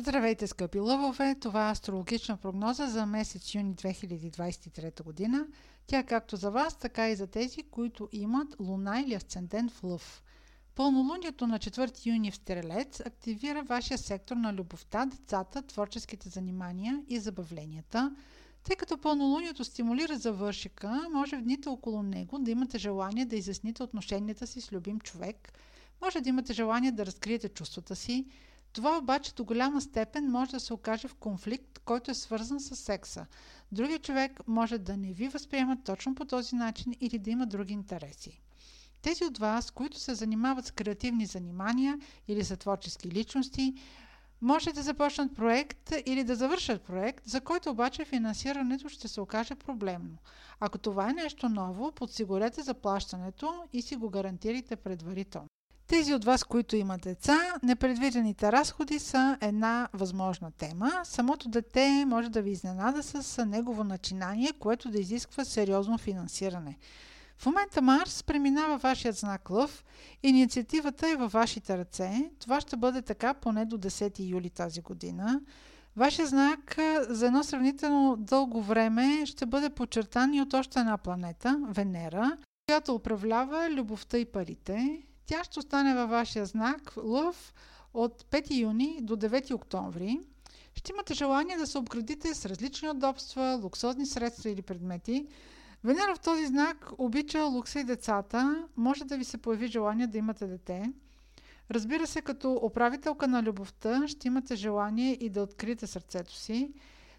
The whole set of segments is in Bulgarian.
Здравейте, скъпи лъвове! Това е астрологична прогноза за месец юни 2023 година. Тя както за вас, така и за тези, които имат луна или асцендент в лъв. Пълнолунието на 4 юни в Стрелец активира вашия сектор на любовта, децата, творческите занимания и забавленията. Тъй като пълнолунието стимулира завършика, може в дните около него да имате желание да изясните отношенията си с любим човек, може да имате желание да разкриете чувствата си, това обаче до голяма степен може да се окаже в конфликт, който е свързан с секса. Другият човек може да не ви възприема точно по този начин или да има други интереси. Тези от вас, които се занимават с креативни занимания или са творчески личности, може да започнат проект или да завършат проект, за който обаче финансирането ще се окаже проблемно. Ако това е нещо ново, подсигурете заплащането и си го гарантирайте предварително. Тези от вас, които имат деца, непредвидените разходи са една възможна тема. Самото дете може да ви изненада с негово начинание, което да изисква сериозно финансиране. В момента Марс преминава вашият знак Лъв. Инициативата е във вашите ръце. Това ще бъде така поне до 10 юли тази година. Вашия знак за едно сравнително дълго време ще бъде подчертан и от още една планета, Венера, която управлява любовта и парите. Тя ще остане във вашия знак Лъв от 5 юни до 9 октомври. Ще имате желание да се обградите с различни удобства, луксозни средства или предмети. Венера в този знак обича лукса и децата. Може да ви се появи желание да имате дете. Разбира се, като управителка на любовта ще имате желание и да откриете сърцето си.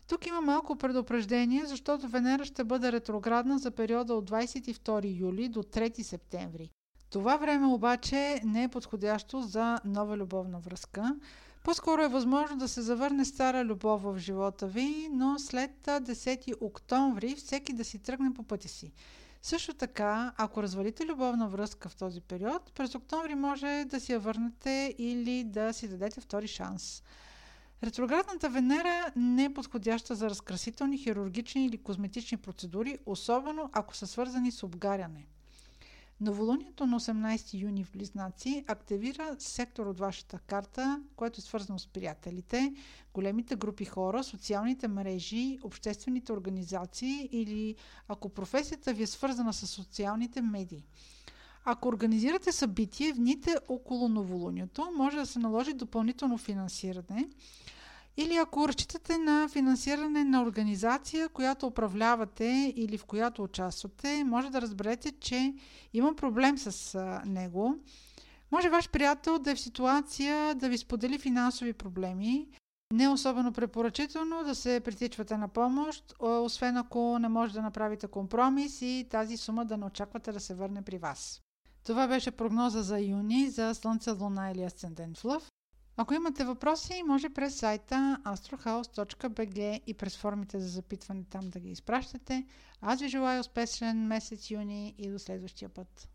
Тук има малко предупреждение, защото Венера ще бъде ретроградна за периода от 22 юли до 3 септември. Това време обаче не е подходящо за нова любовна връзка. По-скоро е възможно да се завърне стара любов в живота ви, но след 10 октомври всеки да си тръгне по пътя си. Също така, ако развалите любовна връзка в този период, през октомври може да си я върнете или да си дадете втори шанс. Ретроградната Венера не е подходяща за разкрасителни, хирургични или козметични процедури, особено ако са свързани с обгаряне. Новолунието на 18 юни в Близнаци активира сектор от вашата карта, което е свързано с приятелите, големите групи хора, социалните мрежи, обществените организации или ако професията ви е свързана с социалните медии. Ако организирате събитие в дните около новолунието, може да се наложи допълнително финансиране – или ако разчитате на финансиране на организация, която управлявате или в която участвате, може да разберете, че има проблем с него. Може ваш приятел да е в ситуация да ви сподели финансови проблеми. Не е особено препоръчително да се притичвате на помощ, освен ако не може да направите компромис и тази сума да не очаквате да се върне при вас. Това беше прогноза за юни за Слънце, Луна или Асцендент в Лъв. Ако имате въпроси, може през сайта astrohouse.bg и през формите за запитване там да ги изпращате. Аз ви желая успешен месец юни и до следващия път.